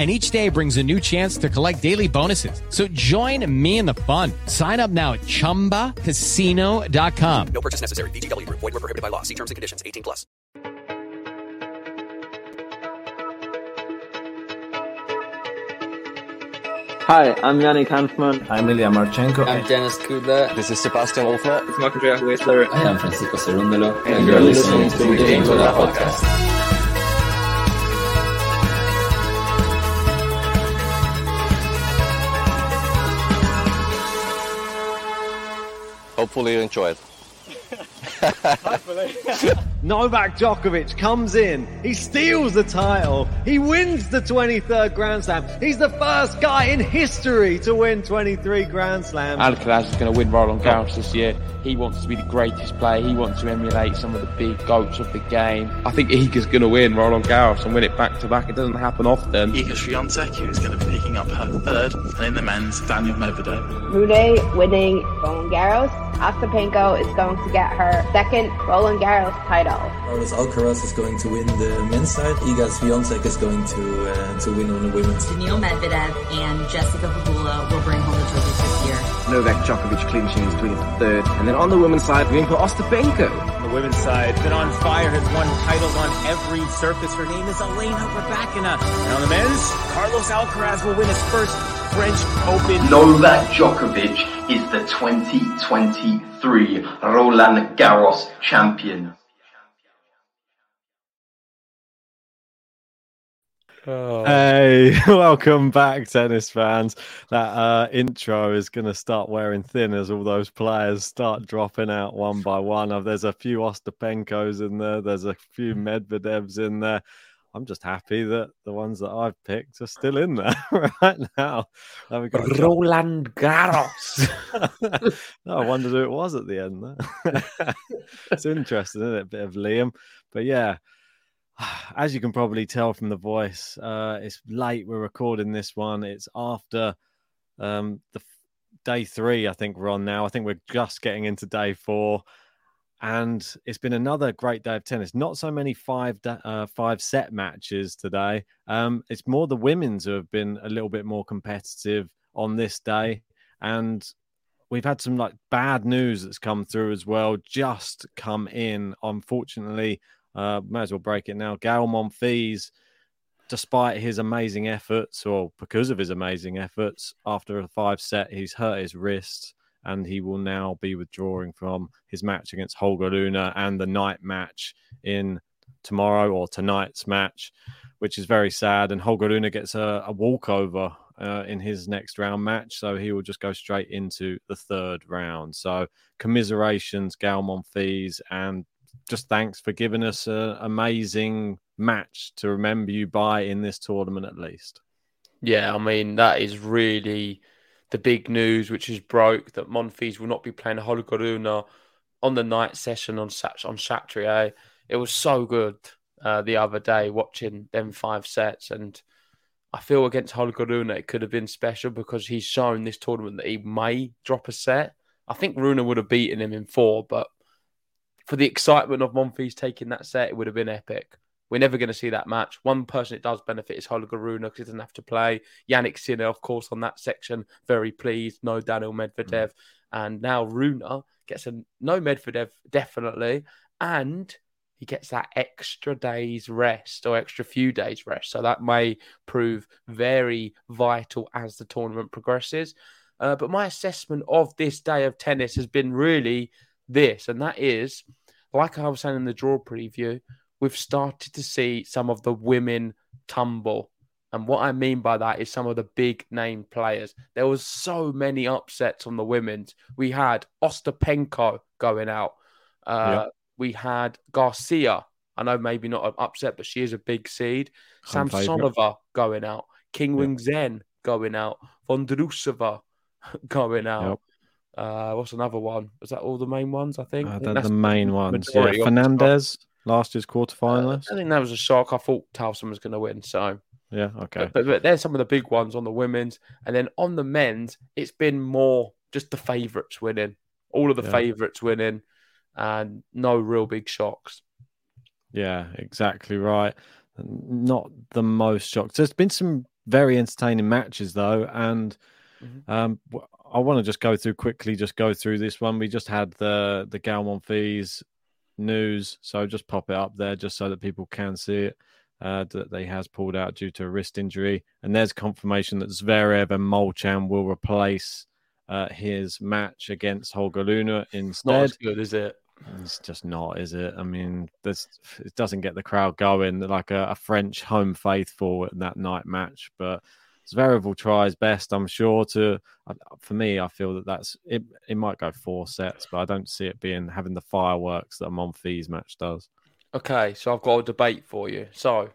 and each day brings a new chance to collect daily bonuses. So join me in the fun. Sign up now at ChumbaCasino.com. No purchase necessary. VGW. Void were prohibited by law. See terms and conditions. 18 plus. Hi, I'm Yannick Hanfmann. I'm Ilya Marchenko. I'm Denis Kudla. This is Sebastian Ofner. It's Mark Andrea Whistler. I am Francisco Cerundolo. And, and you're listening to the Game Toda podcast. Hopefully you enjoy it. Novak Djokovic comes in, he steals the title, he wins the 23rd Grand Slam. He's the first guy in history to win 23 Grand Slams. Alcaraz is going to win Roland Garros this year. He wants to be the greatest player. He wants to emulate some of the big goats of the game. I think Iga's going to win Roland Garros and win it back to back. It doesn't happen often. Iga Swiatek is going to be picking up her third, and in the men's, Daniil Medvedev. Rune winning Roland Garros. Ostapenko is going to get her second Roland Garros title. Carlos Alcaraz is going to win the men's side. Iga Swiatek is going to uh, to win on the women's. Daniil Medvedev and Jessica Pegula will bring home the trophies this year. Novak Djokovic clinching his 23rd. And then on the women's side, we're going for Ostapenko. On the women's side, been on fire, has won titles on every surface. Her name is Elena Rybakina. And on the men's, Carlos Alcaraz will win his first French Open. Novak Djokovic is the 2023 Roland Garros champion. Oh. Hey, welcome back, tennis fans. That uh, intro is going to start wearing thin as all those players start dropping out one by one. There's a few Ostapenkos in there, there's a few Medvedevs in there. I'm just happy that the ones that I've picked are still in there right now. we got Roland Garros. no, I wondered who it was at the end. it's interesting, isn't it? A bit of Liam. But yeah, as you can probably tell from the voice, uh, it's late. We're recording this one. It's after um, the day three. I think we're on now. I think we're just getting into day four, and it's been another great day of tennis. Not so many five uh, five set matches today. Um, it's more the women's who have been a little bit more competitive on this day, and we've had some like bad news that's come through as well. Just come in, unfortunately uh, might as well break it now. Gael Monfils, despite his amazing efforts, or because of his amazing efforts, after a five set, he's hurt his wrist and he will now be withdrawing from his match against Holger Rune and the night match in tomorrow or tonight's match, which is very sad. And Holger Rune gets a, a walkover uh, in his next round match, so he will just go straight into the third round. So commiserations, Gael Monfils, and just thanks for giving us an amazing match to remember you by in this tournament at least. Yeah, I mean that is really the big news, which is broke that Monfils will not be playing Holger Rune on the night session on on Saturday. It was so good uh, the other day watching them five sets, and I feel against Holger Rune it could have been special because he's shown this tournament that he may drop a set. I think Rune would have beaten him in four, but for the excitement of Monfils taking that set, it would have been epic. We're never going to see that match. One person it does benefit is Holger Rune because he doesn't have to play. Jannik Sinner, of course, on that section, very pleased. No Daniil Medvedev. Mm. And now Rune gets a no Medvedev, definitely. And he gets that extra day's rest or extra few days rest. So that may prove very vital as the tournament progresses. Uh, but my assessment of this day of tennis has been really this, and that is, like I was saying in the draw preview, we've started to see some of the women tumble. And what I mean by that is some of the big name players. There was so many upsets on the women's. We had Ostapenko going out. Uh, we had Garcia. I know maybe not an upset, but she is a big seed. Samsonova going out. Qinwen Zheng going out. Vondrousova going out. Yep. Uh, what's another one? Is that all the main ones? I think. Uh, the, the main ones. Yeah. Fernandez, last year's quarterfinalist. Uh, I think that was a shock. I thought Tauson was going to win. So yeah, okay. But, but, but, there's some of the big ones on the women's, and then on the men's, it's been more just the favourites winning. All of the yeah. favourites winning and no real big shocks. Yeah, exactly right. Not the most shocks. There's been some very entertaining matches though, and mm-hmm. um, I want to just go through quickly. Just go through this one. We just had the the Galmon Monfils news, so just pop it up there just so that people can see it. Uh, that they has pulled out due to a wrist injury, and there's confirmation that Zverev and Molcan will replace uh, his match against Holger Rune instead. As good, is it? It's just not, is it? I mean, this it doesn't get the crowd going like a, a French home faithful in that night match. But Zverev will try his best, I'm sure. To for me, I feel that that's it. It might go four sets, but I don't see it being having the fireworks that a Monfils match does. Okay, so I've got a debate for you. So,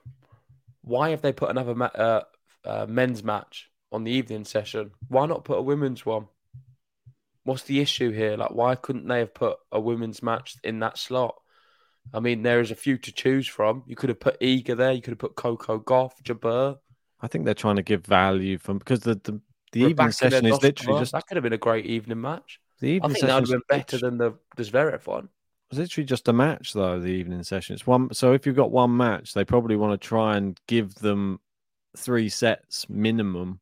why have they put another ma- uh, uh, men's match on the evening session? Why not put a women's one? what's the issue here? Like, why couldn't they have put a women's match in that slot? I mean, there is a few to choose from. You could have put Iga there. You could have put Coco Gauff, Jabeur. I think they're trying to give value from because the the, the evening session is literally just that could have been a great evening match. The evening I think that would have been better than the the Zverev one. It's literally just a match though. The evening session. It's one. So if you've got one match, they probably want to try and give them three sets minimum.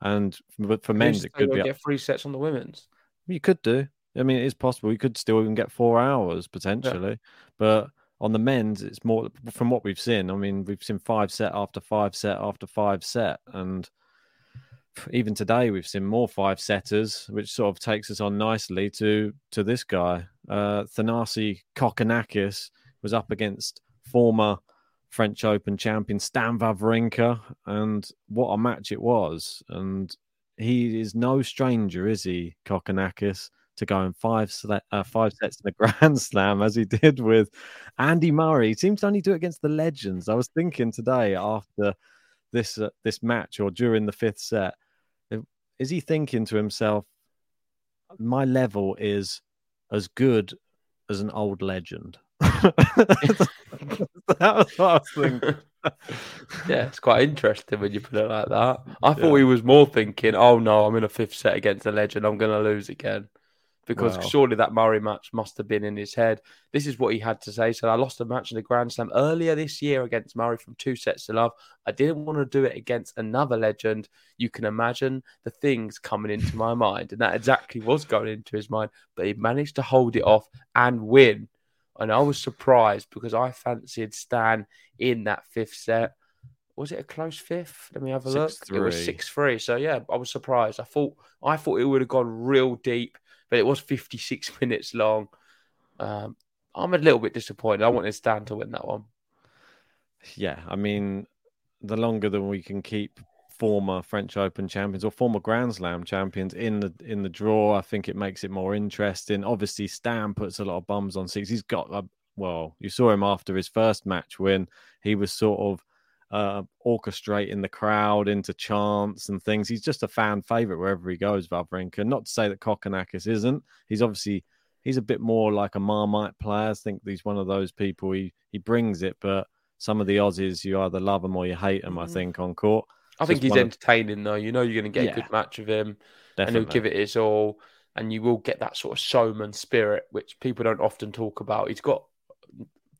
And but for men, it could be get three sets on the women's. You could do. I mean, it is possible. You could still even get four hours potentially, yeah. but on the men's, it's more from what we've seen. I mean, we've seen five set after five set after five set, and even today we've seen more five setters, which sort of takes us on nicely to to this guy. Uh, Thanasi Kokkinakis was up against former French Open champion Stan Wawrinka, and what a match it was! And he is no stranger, is he, Kokkinakis, to going five uh, five sets in a Grand Slam as he did with Andy Murray. He seems to only do it against the legends. I was thinking today after this uh, this match or during the fifth set, is he thinking to himself, "My level is as good as an old legend." that was what I was thinking. yeah, it's quite interesting when you put it like that. I thought yeah. he was more thinking, "Oh no, I'm in a fifth set against a legend. I'm going to lose again." Because surely that Murray match must have been in his head. This is what he had to say. So I lost a match in the Grand Slam earlier this year against Murray from two sets to love. I didn't want to do it against another legend. You can imagine the things coming into my mind, and that exactly was going into his mind. But he managed to hold it off and win and I was surprised because I fancied Stan in that fifth set. Was it a close fifth? Let me have a six, look. Three. It was six three. So yeah, I was surprised. I thought I thought it would have gone real deep, but it was fifty six minutes long. Um, I'm a little bit disappointed. I wanted Stan to win that one. Yeah, I mean, the longer that we can keep former French Open champions or former Grand Slam champions in the in the draw. I think it makes it more interesting. Obviously, Stan puts a lot of bums on seats. He's got a, well, you saw him after his first match when he was sort of uh, orchestrating the crowd into chants and things. He's just a fan favorite wherever he goes, Wawrinka. Not to say that Kokkinakis isn't. He's obviously he's a bit more like a Marmite player. I think he's one of those people. He he brings it, but some of the Aussies, you either love them or you hate them. Mm. I think on court. I think he's entertaining of... though. You know, you're going to get yeah, a good match of him, definitely. and he'll give it his all. and you will get that sort of showman spirit, which people don't often talk about. He's got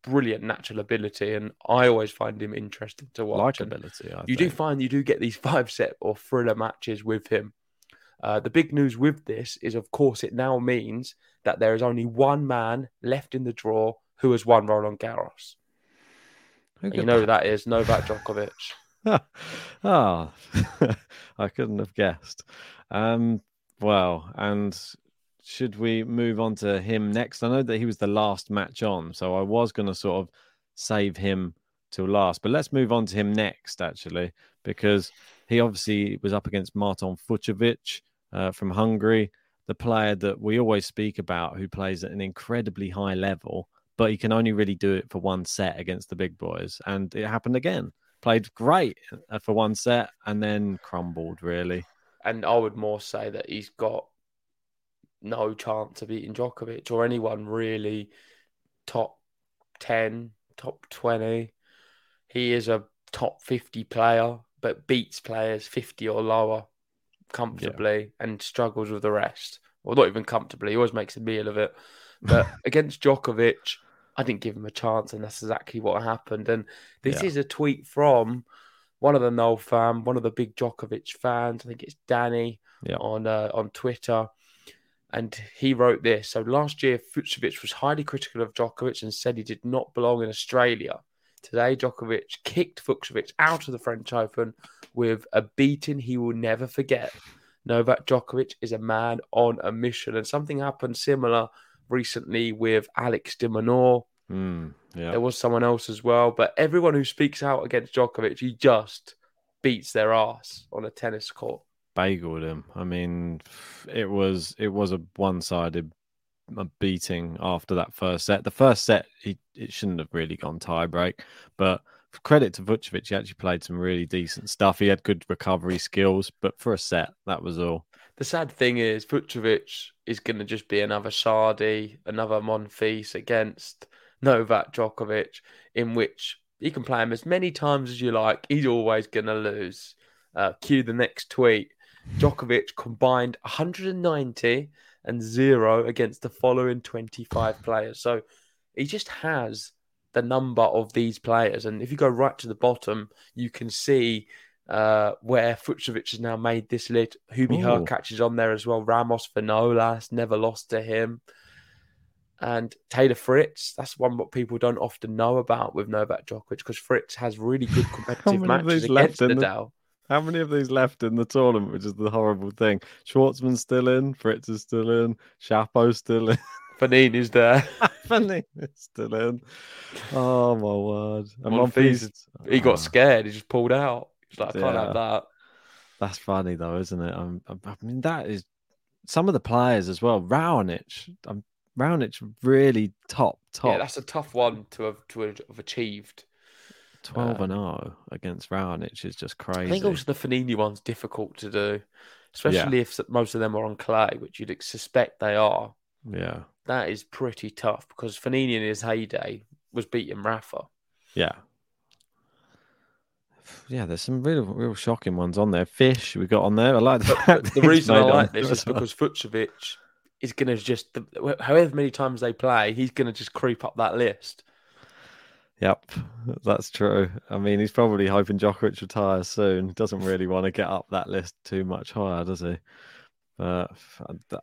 brilliant natural ability, and I always find him interesting to watch. Likeability, I you do find you do get these five set or thriller matches with him. Uh, the big news with this is, of course, it now means that there is only one man left in the draw who has won Roland Garros. You know who that is Novak Djokovic. oh, I couldn't have guessed. Um, well, and should we move on to him next? I know that he was the last match on, so I was going to sort of save him till last, but let's move on to him next, actually, because he obviously was up against Marton Fucsovics uh, from Hungary, the player that we always speak about who plays at an incredibly high level, but he can only really do it for one set against the big boys. And it happened again. Played great uh, for one set and then crumbled, really. And I would more say that he's got no chance of beating Djokovic or anyone really top 10, top 20. He is a top 50 player, but beats players 50 or lower comfortably and struggles with the rest. Well, not even comfortably. He always makes a meal of it. But against Djokovic, I didn't give him a chance, and that's exactly what happened. And this Yeah. is a tweet from one of the Nole fan, one of the big Djokovic fans. I think it's Danny Yeah. on uh, on Twitter, and he wrote this. So last year, Fucsovics was highly critical of Djokovic and said he did not belong in Australia. Today, Djokovic kicked Fucsovics out of the French Open with a beating he will never forget. Novak Djokovic is a man on a mission, and something happened similar recently with Alex de Minaur. Mm, yeah. There was someone else as well, but everyone who speaks out against Djokovic, he just beats their ass on a tennis court. Bageled him. I mean, it was it was a one sided beating after that first set. The first set, he it shouldn't have really gone tie break, but credit to Fucsovics, he actually played some really decent stuff. He had good recovery skills, but for a set, that was all. The sad thing is, Fucsovics is going to just be another Sardi, another Monfils against Novak Djokovic, in which he can play him as many times as you like. He's always going to lose. Uh, cue the next tweet. Djokovic combined 190 and zero against the following 25 players. So he just has the number of these players. And if you go right to the bottom, you can see uh, where Fucsovics has now made this list. Hubie. Hurkacz is on there as well. Ramos Vinolas never lost to him. And Taylor Fritz, that's one what people don't often know about with Novak Djokovic because Fritz has really good competitive matches against in the- Nadal. How many of these left in the tournament, which is the horrible thing? Schwartzman's still in, Fritz is still in, Shapo's still in, Fognini's there. Fanny is still in. Oh my word! And Monfils, he got Oh. scared. He just pulled out. He's like, I can't Yeah. have that. That's funny though, isn't it? Um, I mean, that is some of the players as well. Raonic, um, Raonic really top top. Yeah, that's a tough one to have to have achieved. Twelve uh, and zero against Raonic is just crazy. I think also the Fognini one's difficult to do, especially if most of them are on clay, which you'd suspect they are. yeah, That is pretty tough because Fognini in his heyday was beating Rafa. yeah, yeah. There's some real real shocking ones on there. Fish we got on there. I like the The reason I like this is because Fucsovics is going to just, however many times they play, he's going to just creep up that list. Yep, that's true. I mean, he's probably hoping Djokovic retires soon. Doesn't really want to get up that list too much higher, does he? But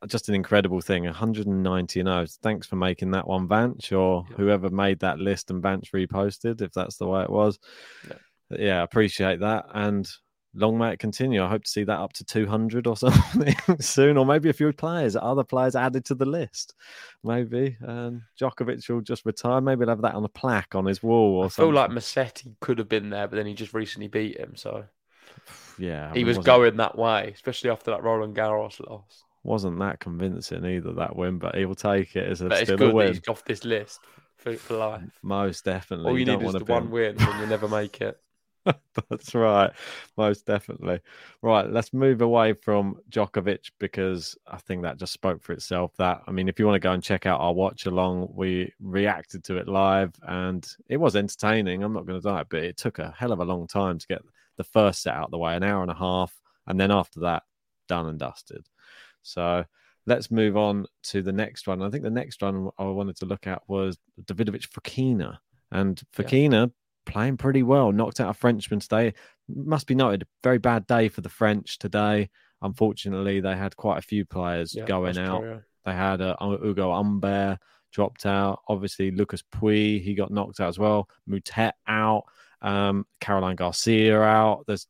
just an incredible thing. 190 and 0. Thanks for making that one, Vanch, or whoever made that list and Vanch reposted, if that's the way it was. Yeah. Yeah, appreciate that. And long may it continue. I hope to see that up to 200 or something soon, or maybe a few players, other players added to the list. Maybe. And Djokovic will just retire. Maybe he'll have that on a plaque on his wall or I feel like Musetti could have been there, but then he just recently beat him. So yeah, I he mean, was going that way, especially after that Roland Garros loss. wasn't that convincing either that win, but he'll take it as a But it's still a good that win. he's off this list for, for life. Most definitely. All you, don't need is the one on- win, and you never make it. That's right. Most definitely. Right. Let's move away from Djokovic because I think that just spoke for itself. That, I mean, if you want to go and check out our watch along, we reacted to it live and it was entertaining. I'm not going to it, but it took a hell of a long time to get the first set out of the way, an hour and a half. And then after that, done and dusted. So let's move on to the next one. I think the next one I wanted to look at was Davidovich Fokina. And Fokina playing pretty well, knocked out a Frenchman today. Must be noted, very bad day for the French today. Unfortunately, they had quite a few players Yeah, going out. true, yeah. They had uh, Ugo Humbert dropped out. Obviously, Lucas Pouille, he got knocked out as well. Moutet out. Um, Caroline Garcia out. There's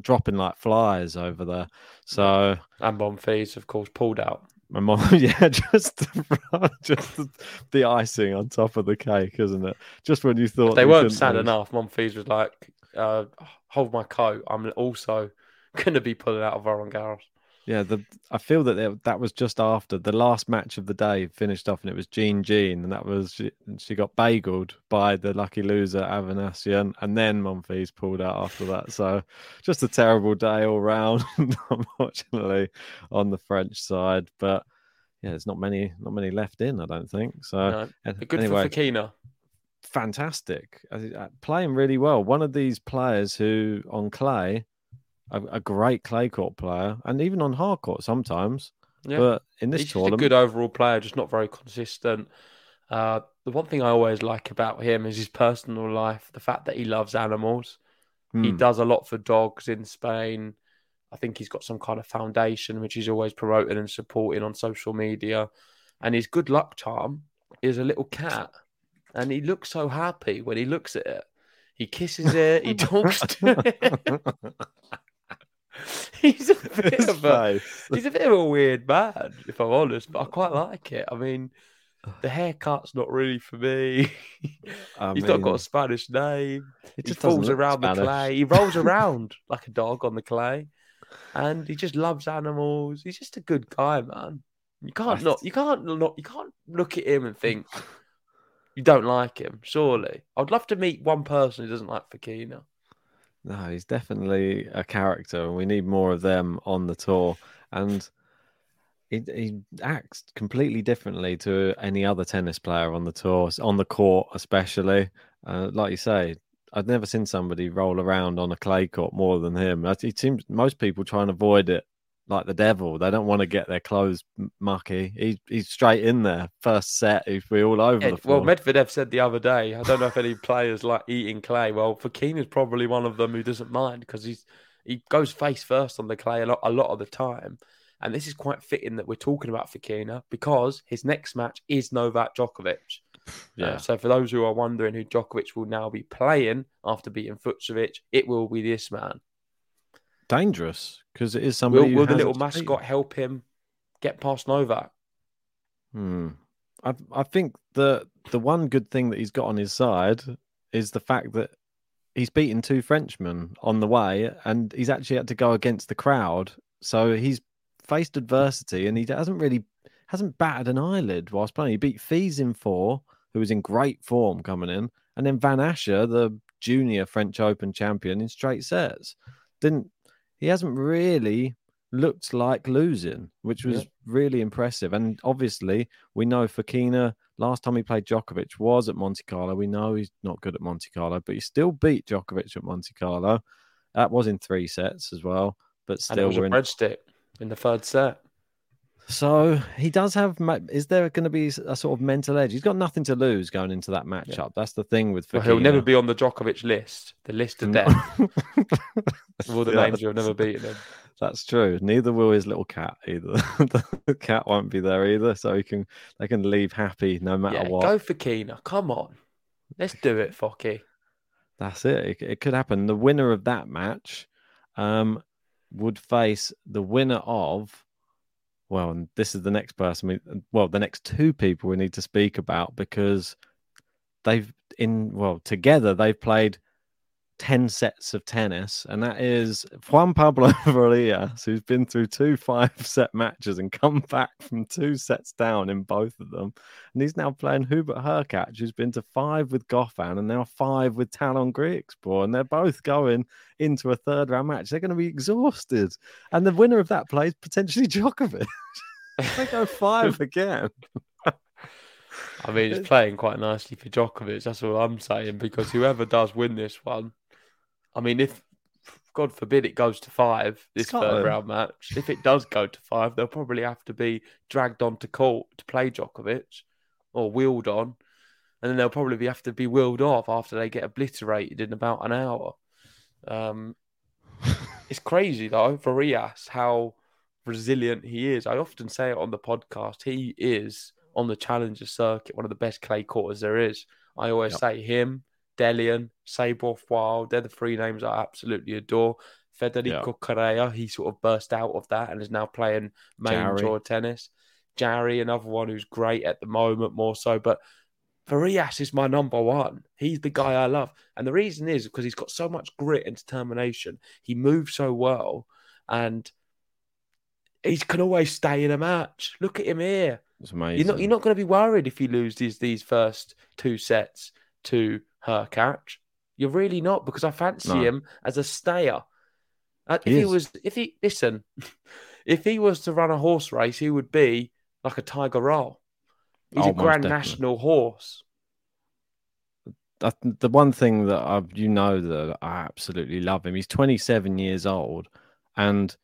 dropping like flies over there. So And Monfils, of course, pulled out. My mom, yeah, just the, just the, the icing on top of the cake, isn't it? Just when you thought they weren't sad lose. enough. Monfils was like, uh, "Hold my coat. I'm also going to be pulling out of Roland Garros." Yeah, the I feel that there, that was just after the last match of the day finished off, and it was Jean Jean, and that was she, she got bageled by the lucky loser Avanesyan, and then Monfils pulled out after that. So just a terrible day all round, unfortunately, on the French side. But yeah, there's not many not many left in, I don't think. So No, good anyway, for Fokina. fantastic, uh, playing really well. One of these players who on clay, a, a great clay court player, and even on hard court sometimes. Yeah. But in this tournament, He's tournament, a good overall player, just not very consistent. Uh, the one thing I always like about him is his personal life, the fact that he loves animals. He Hmm. does a lot for dogs in Spain. I think he's got some kind of foundation which he's always promoting and supporting on social media. And his good luck charm is a little cat. And he looks so happy when he looks at it. He kisses it, he talks to it. he's a bit His of a face. he's a bit of a weird man, if I'm honest, but I quite like it. I mean, the haircut's not really for me. I he's not got a Spanish name. it He falls around the clay. He rolls around like a dog on the clay, and he just loves animals. He's just a good guy, man. You can't not, you can't not, you can't look at him and think you don't like him. Surely, I'd love to meet one person who doesn't like Fokina. No, he's definitely a character, and we need more of them on the tour. And he, he acts completely differently to any other tennis player on the tour, on the court especially. Uh, like you say, I've never seen somebody roll around on a clay court more than him. It seems most people try and avoid it like the devil. They don't want to get their clothes mucky. He, he's straight in there. First set, he'd be all over Yeah, the floor. well, Medvedev said the other day, I don't know if any players like eating clay. Well, Fokina's probably one of them who doesn't mind because he's he goes face first on the clay a lot, a lot of the time. And this is quite fitting that we're talking about Fokina because his next match is Novak Djokovic. Uh, Yeah. so for those who are wondering who Djokovic will now be playing after beating Fucsovics, it will be this man. Dangerous because it is somebody. Will, who will the little mascot help him get past Novak? Hmm. I I think the the one good thing that he's got on his side is the fact that he's beaten two Frenchmen on the way, and he's actually had to go against the crowd. So he's faced adversity, and he hasn't really hasn't batted an eyelid whilst playing. He beat Fils in four, who was in great form coming in, and then Van Assche, the junior French Open champion, in straight sets. Didn't he hasn't really looked like losing, which was Yeah. really impressive. And obviously, we know Fokina last time he played Djokovic was at Monte Carlo. We know he's not good at Monte Carlo, but he still beat Djokovic at Monte Carlo. That was in three sets as well, but And it still was a we're in. breadstick in the third set. So he does have. Is there going to be a sort of mental edge? He's got nothing to lose going into that matchup. That's the thing with. Well, he'll never be on the Djokovic list, the list of death. all the Yeah, names who have never beaten him. That's true. Neither will his little cat either. the cat won't be there either, so he can they can leave happy no matter Yeah, what. go for Keena. Come on. Let's do it, Focky. That's it. it. It could happen. The winner of that match um, would face the winner of. Well, and this is the next person. We, well, the next two people we need to speak about because they've in well together they've played ten sets of tennis, and that is Juan Pablo Varillas, who's been through two five-set matches and come back from two sets down in both of them, and he's now playing Hubert Hurkacz, who's been to five with Goffin and now five with Tallon Griekspoor, and they're both going into a third round match. They're going to be exhausted, and the winner of that plays potentially Djokovic. they go five again. I mean, it's playing quite nicely for Djokovic. That's all I'm saying. Because whoever does win this one, I mean, if God forbid it goes to five this third round match. If it does go to five, they'll probably have to be dragged onto court to play Djokovic or wheeled on, and then they'll probably have to be wheeled off after they get obliterated in about an hour. Um, it's crazy though for Rias how resilient he is. I often say it on the podcast. He is on the challenger circuit one of the best clay courters there is. I always Yep. say him, Dellien, Seyboth Wild. They're the three names I absolutely adore. Federico Coria, he sort of burst out of that and is now playing main Jarry. draw tennis. Jarry, another one who's great at the moment, more so. But Varillas is my number one. He's the guy I love. And the reason is because he's got so much grit and determination. He moves so well and he can always stay in a match. Look at him here. It's amazing. You're not, you're not going to be worried if he loses these first two sets to Hurkacz. You're really not because I fancy No. him as a stayer. Uh, if He he was, if he listen, if he was to run a horse race, he would be like a Tiger Roll. He's Oh, a Grand definitely. National horse. I, the one thing that I, you know that I absolutely love him. He's 27 years old, and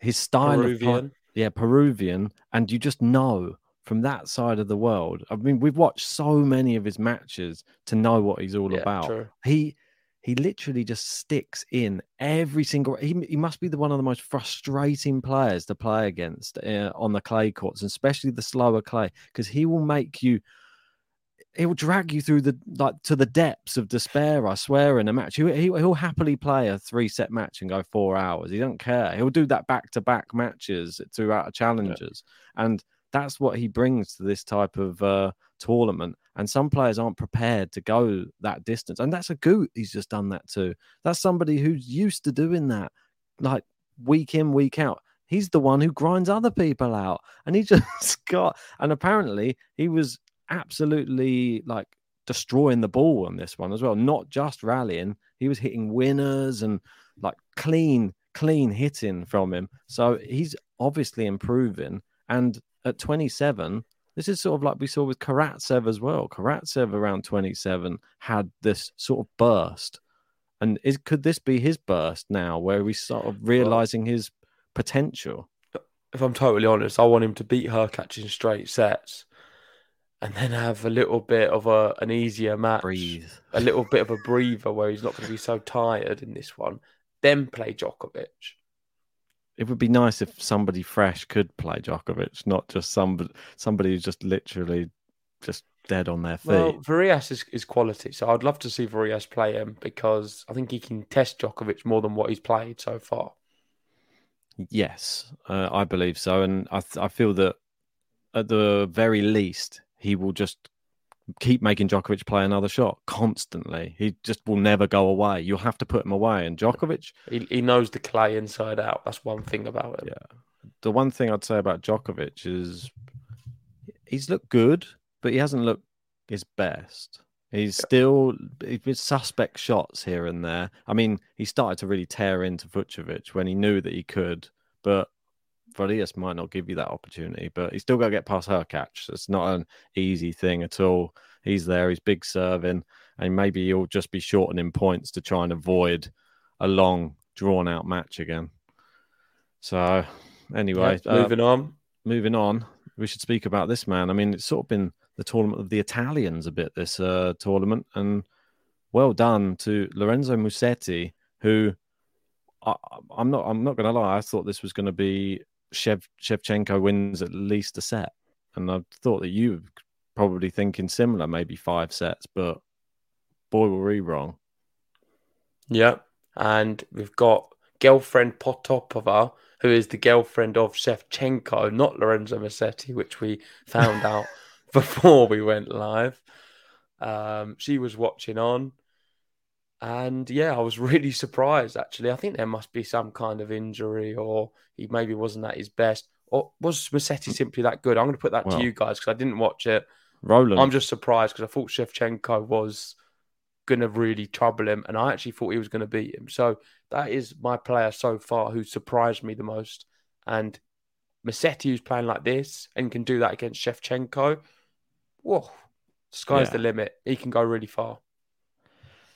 his style of yeah, Peruvian, and you just know from that side of the world. I mean, we've watched so many of his matches to know what he's all Yeah, about. true. He he literally just sticks in every single. He he must be the one of the most frustrating players to play against uh, on the clay courts, and especially the slower clay, because he will make you he will drag you through the like to the depths of despair. I swear, in a match, he, he he'll happily play a three set match and go four hours. He don't care. He'll do that back to back matches throughout challenges, and that's what he brings to this type of uh, tournament. And some players aren't prepared to go that distance, and that's a goot. He's just done that too. That's somebody who's used to doing that, like week in week out. He's the one who grinds other people out, and he just got. And apparently, he was absolutely like destroying the ball on this one as well. Not just rallying, he was hitting winners and like clean, clean hitting from him. So he's obviously improving. And at 27, this is sort of like we saw with Karatsev as well. Karatsev around 27 had this sort of burst. And is could this be his burst now where we sort of realizing his potential? If I'm totally honest, I want him to beat her catching straight sets, and then have a little bit of a an easier match, Breathe. a little bit of a breather where he's not going to be so tired in this one. Then play Djokovic. It would be nice if somebody fresh could play Djokovic, not just somebody somebody who's just literally just dead on their feet. Well, Varillas is, is quality, so I'd love to see Varillas play him because I think he can test Djokovic more than what he's played so far. Yes, uh, I believe so, and I th- I feel that at the very least he will just keep making Djokovic play another shot constantly. He just will never go away. You'll have to put him away, and Djokovic. He, he knows the clay inside out. That's one thing about him. Yeah, the one thing I'd say about Djokovic is he's looked good, but he hasn't looked his best. He's still with suspect shots here and there. I mean, he started to really tear into Fucsovics when he knew that he could, but Varillas might not give you that opportunity. But he's still got to get past Hurkacz. It's not an easy thing at all. He's there. He's big serving, and maybe he'll just be shortening points to try and avoid a long, drawn out match again. So, anyway, Yeah, moving on. Moving on, we should speak about this man. I mean, it's sort of been the tournament of the Italians a bit this uh, tournament, and well done to Lorenzo Musetti, who I, I'm not. I'm not going to lie. I thought this was going to be Shev, Shevchenko wins at least a set, and I thought that you were probably thinking similar, maybe five sets. But boy, were we wrong. Yeah. And we've got girlfriend Potapova, who is the girlfriend of Shevchenko, not Lorenzo Musetti, which we found out before we went live. Um, she was watching on. And yeah, I was really surprised actually. I think there must be some kind of injury or he maybe wasn't at his best. Or was Musetti hmm. simply that good? I'm going to put that to you guys because I didn't watch it. Roland, I'm just surprised because I thought Shevchenko was going to really trouble him, and I actually thought he was going to beat him. So that is my player so far who surprised me the most. And Musetti, who's playing like this and can do that against Shevchenko, whoa, sky's Yeah. the limit. He can go really far.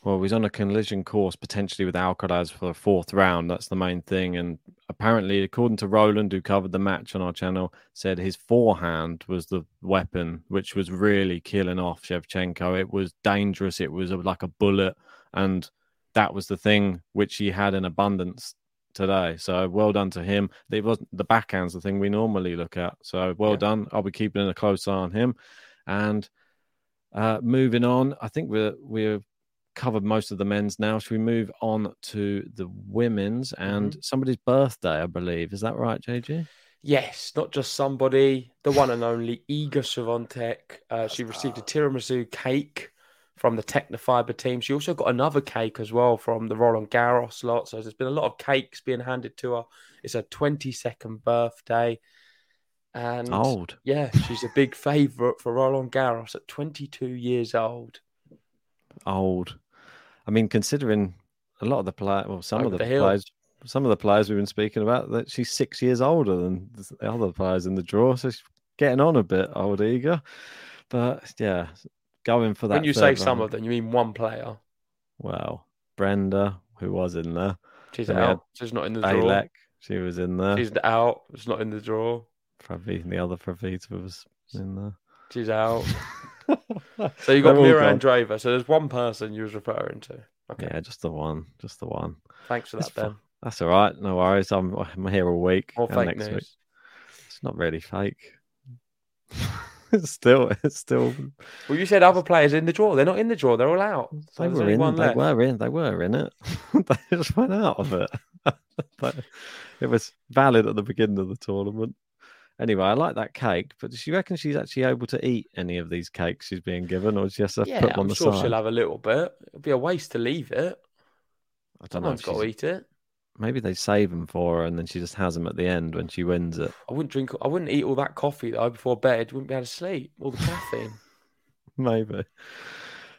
Well, he's on a collision course potentially with Alcaraz for the fourth round. That's the main thing. And apparently, according to Roland, who covered the match on our channel, said his forehand was the weapon, which was really killing off Shevchenko. It was dangerous. It was like a bullet. And that was the thing which he had in abundance today. So well done to him. It wasn't the backhand's the thing we normally look at. So well Yeah. done. I'll be keeping a close eye on him. And uh, moving on, I think we're we're covered most of the men's now. Should we move on to the women's and somebody's birthday? I believe is that right, JG? Yes, not just somebody, the one and only Iga Swiatek. Uh, she received a tiramisu cake from the Tecnifibre team. She also got another cake as well from the Roland Garros lot. So there's been a lot of cakes being handed to her. It's her 22nd birthday. And Old. yeah, she's a big favourite for Roland Garros at 22 years old. Old. I mean, considering a lot of the players, well, some Over of the, the players, some of the players we've been speaking about, that she's six years older than the other players in the draw, so she's getting on a bit, old eager. But yeah, going for that. When you say third some of them, you mean one player. Well, Brenda, who was in there. She's out. She's not in the draw. Balek, she was in there. She's out. She's not in the draw. Probably the other Pravita was in there. She's out. so you got Mirra gone. Andreeva. So there's one person you was referring to. Okay. Yeah, just the one, just the one. Thanks for that, fi- Ben. That's all right. No worries. I'm I'm here all week. More fake next news. week. It's not really fake. it's still, it's still. Well, you said other players in the draw. They're not in the draw. They're all out. So They were in. They left. were in. They were in it. they just went out of it. But it was valid at the beginning of the tournament. Anyway, I like that cake, but does she reckon she's actually able to eat any of these cakes she's being given, or she has to Yeah, put them on the? I'm sure side? she'll have a little bit. It'd be a waste to leave it. I don't know. Someone's if got to eat it. Maybe they save them for her, and then she just has them at the end when she wins it. I wouldn't drink. I wouldn't eat all that coffee though before bed. Wouldn't be able to sleep. All the caffeine. Maybe.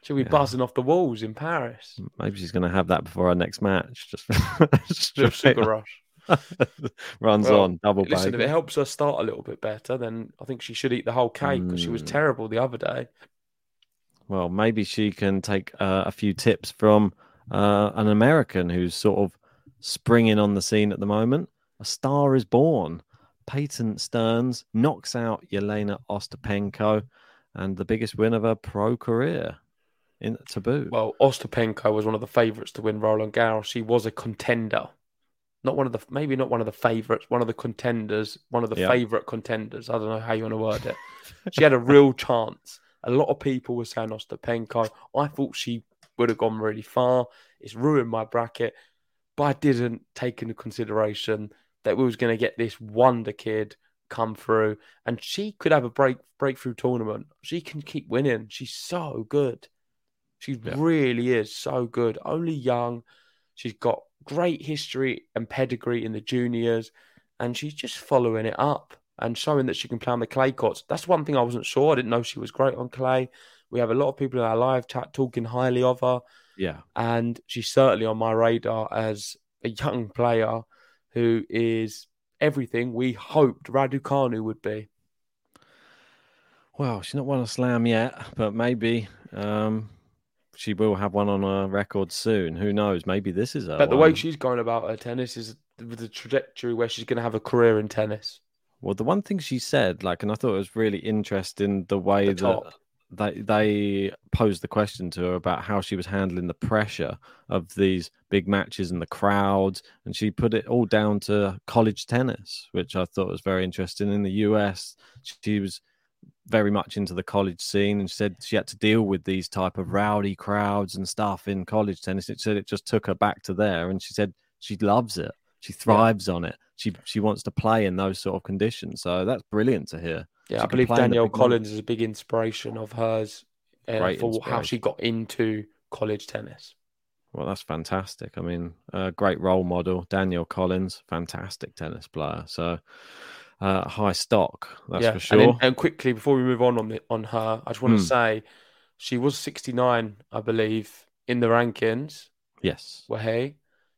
She'll be buzzing off the walls in Paris. Maybe she's going to have that before our next match. Just of sugar rush. Runs Well, on double Listen, if it helps her start a little bit better, then I think she should eat the whole cake because she was Mm. terrible the other day. Well, maybe she can take uh, a few tips from uh, an American who's sort of springing on the scene at the moment. A star is born. Peyton Stearns knocks out Jelena Ostapenko and the biggest win of her pro career in Taboo. Well, Ostapenko was one of the favourites to win Roland Garros. She was a contender, not one of the maybe not one of the favourites, one of the contenders, one of the Yeah. favourite contenders. I don't know how you want to word it. she had a real chance. A lot of people were saying Ostapenko. I thought she would have gone really far. It's ruined my bracket, but I didn't take into consideration that we was going to get this wonder kid come through, and she could have a break breakthrough tournament. She can keep winning. She's so good. She really is so good. Only young. She's got great history and pedigree in the juniors, and she's just following it up and showing that she can play on the clay courts. That's one thing I wasn't sure. I didn't know she was great on clay. We have a lot of people in our live chat talking highly of her, yeah. and she's certainly on my radar as a young player who is everything we hoped Raducanu would be. Well, she's not won a slam yet, but maybe um, she will have one on her record soon. Who knows? Maybe this is her. But the way she's going about her tennis is with the trajectory where she's going to have a career in tennis. Well, the one thing she said, like, and I thought it was really interesting the way The that they they posed the question to her about how she was handling the pressure of these big matches and the crowds, and she put it all down to college tennis, which I thought was very interesting. In the US, she was very much into the college scene and she said she had to deal with these type of rowdy crowds and stuff in college tennis. It said it just took her back to there and she said she loves it. She thrives on it. She she wants to play in those sort of conditions. So that's brilliant to hear. Yeah, She I believe Danielle. Collins is a big inspiration of hers uh, for how she got into college tennis. Well, that's fantastic. I mean, a great role model, Danielle Collins, fantastic tennis player. So uh, high stock, that's yeah, for sure. And, then- and quickly before we move on on the, on her, I just want Hmm. to say she was 69, I believe, in the rankings. yes. Well, hey,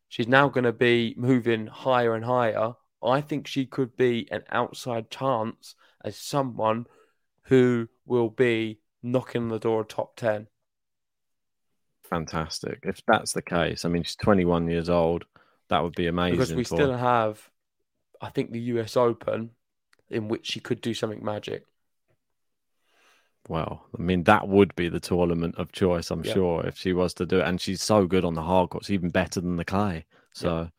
she's now going to be moving higher and higher. I think she could be an outside chance as someone who will be knocking the door of top 10. fantastic. If that's the case, I mean, she's 21 years old. That would be amazing. because we for- still have, I think, the US Open, in which she could do something magic. Well, I mean, that would be the tournament of choice, I'm Yeah. sure, if she was to do it. And she's so good on the hard courts, even better than the clay. So,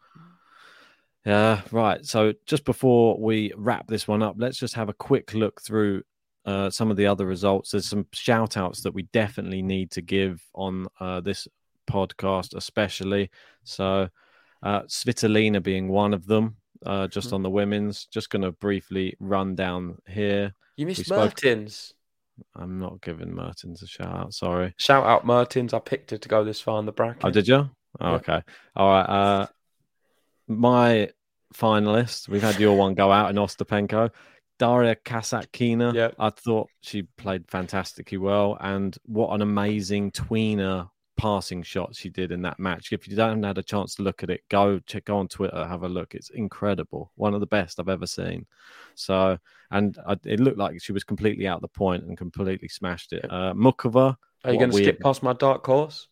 yeah, right. So, just before we wrap this one up, let's just have a quick look through uh, some of the other results. There's some shout outs that we definitely need to give on uh, this podcast, especially. So, uh, Svitolina being one of them, uh, just Mhm. on the women's. Just going to briefly run down here. You missed spoke- Mertens. I'm not giving Mertens a shout out. Sorry. Shout out Mertens. I picked her to go this far in the bracket. Oh, did you? Oh, Yeah. okay. All right. Uh, my finalist. We've had your one go out in Ostapenko. Daria Kasatkina. Yeah. I thought she played fantastically well, and what an amazing tweener passing shot she did in that match. If you don't had a chance to look at it, go check go on Twitter, have a look. It's incredible. One of the best I've ever seen. So, and I, it looked like she was completely out the point and completely smashed it. Uh, Muchova. Are you going to skip past my dark horse?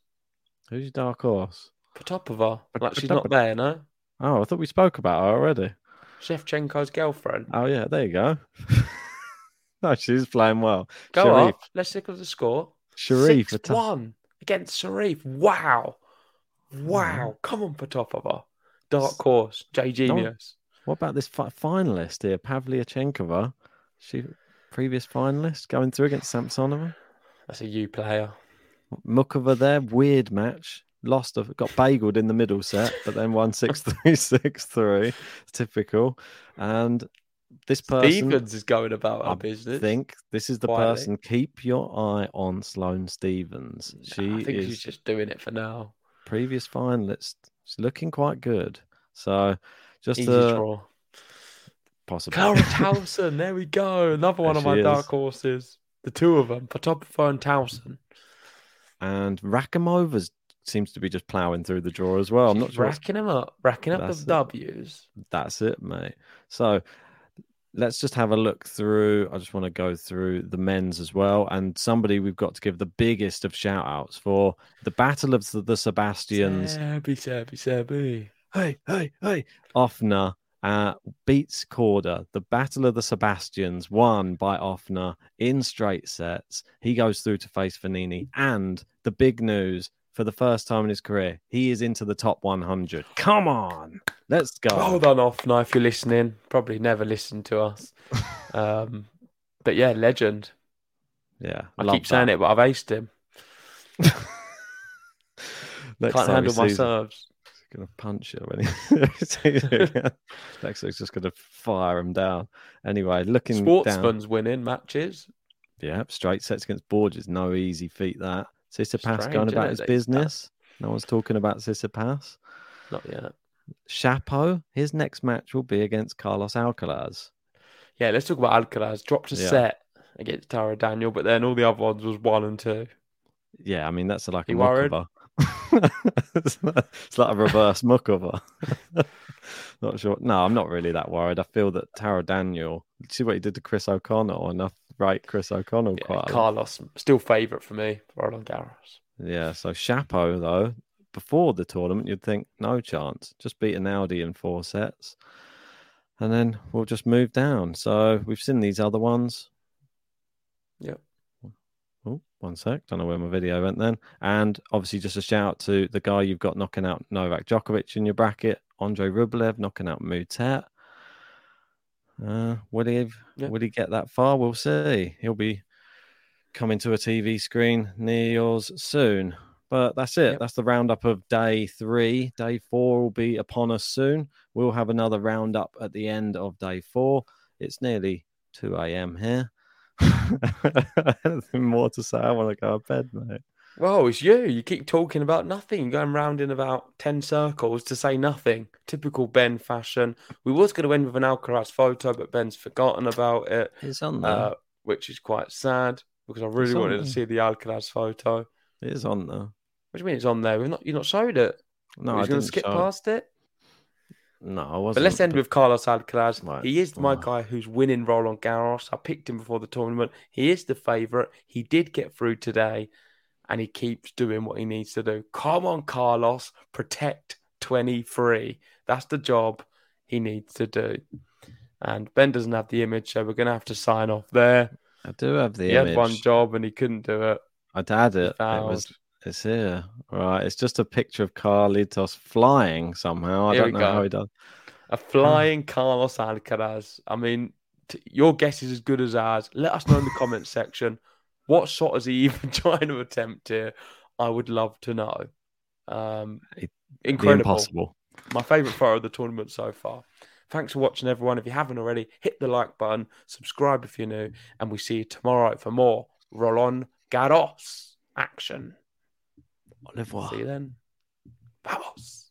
Who's your dark horse? Potapova. Like she's not there, no? Oh, I thought we spoke about her already. Shevchenko's girlfriend. Oh yeah, there you go. no, she's playing well. Go Sherif, up. Let's look at the score. Sherif, Six one against Sherif. Wow. Wow. Mm. Come on, Potapova. Dark horse. J Genius. What about this fi- finalist here, Pavlyuchenkova? She previous finalist going through against Samsonova. That's a U player. Muchova there, weird match. Lost, a, got bageled in the middle set, but then won six three six three. Typical. And this person, Stevens is going about her I business. think this is the quietly. person. Keep your eye on Sloane Stevens. She I think is she's just doing it for now. previous finalist. She's looking quite good. So just Easy a draw. possible. Clara Tauson. There we go. Another one There of my she dark horses. The two of them, Potapova and Tauson. and Rakhimova's seems to be just ploughing through the draw as well. I'm not sure. racking them up, racking up That's the it. W's. That's it, mate. So let's just have a look through. I just want to go through the men's as well. And somebody we've got to give the biggest of shout outs for the Battle of the, the Sebastians. Serbi, Serbi, Serbi. Hey, hey, hey. Ofner uh, beats Korda. The Battle of the Sebastians won by Ofner in straight sets. He goes through to face Fognini. And the big news for the first time in his career, he is into the top 100. Come on. Let's go. Hold on, off now if you're listening. Probably never listened to us. um, but yeah, legend. Yeah. I keep saying it, but I've aced him. Next Can't handle my serves. He's gonna punch you when he. Next week's just gonna fire him down. Anyway, looking down. Sportsman's winning matches. Yeah, straight sets against Borges, no easy feat that. Tsitsipas going about his business. No one's talking about Tsitsipas. Not yet. Shapo, his next match will be against Carlos Alcaraz. Yeah, let's talk about Alcaraz. Dropped a Yeah. set against Taro Daniel, but then all the other ones was one and two. Yeah, I mean that's like a worried? It's like it's like a reverse Muchova. not sure. No, I'm not really that worried. I feel that Taro Daniel. See what he did to Chris O'Connell, and I rate Chris O'Connell Yeah, quite. Carlos, still favourite for me, Roland Garros. Yeah, so Shapo though, before the tournament, you'd think no chance. Just beat an Audi in four sets, and then we'll just move down. So we've seen these other ones. Yep. Oh, one sec. Don't know where my video went then. And obviously, just a shout out to the guy you've got knocking out Novak Djokovic in your bracket, Andre Rublev knocking out Moutet. Uh, will he Yep. will he get that far? We'll see. He'll be coming to a TV screen near yours soon. But that's it. Yep. That's the roundup of day three. Day four will be upon us soon. We'll have another roundup at the end of day four. It's nearly 2 a.m. here. Anything more to say? I want to go to bed, mate. Well, it's you. You keep talking about nothing, You're going round in about 10 circles to say nothing. Typical Ben fashion. We was going to end with an Alcaraz photo, but Ben's forgotten about it, It's on there. uh, which is quite sad because I really wanted to see the Alcaraz photo. it is on there. What do you mean it's on there? We've not, you've not showed it. No, We're I going didn't to skip past it. No, I wasn't. But let's end with Carlos Alcaraz. Right, He is my fine. guy who's winning Roland Garros. I picked him before the tournament. He is the favourite. He did get through today. And he keeps doing what he needs to do. Come on, Carlos, protect 23. That's the job he needs to do. And Ben doesn't have the image, so we're going to have to sign off there. I do have the he image. had one job and he couldn't do it. I'd had it. It was. It's here. Right. It's just a picture of Carlitos flying somehow. I Here don't know go. how he does. A flying Carlos Alcaraz. I mean, t- your guess is as good as ours. Let us know in the comments section. What shot is he even trying to attempt here? I would love to know. Um, incredible. impossible. My favourite throw of the tournament so far. Thanks for watching, everyone. If you haven't already, hit the like button, subscribe if you're new, and we see you tomorrow for more Roland Garros action. Au revoir. See you then. Vamos.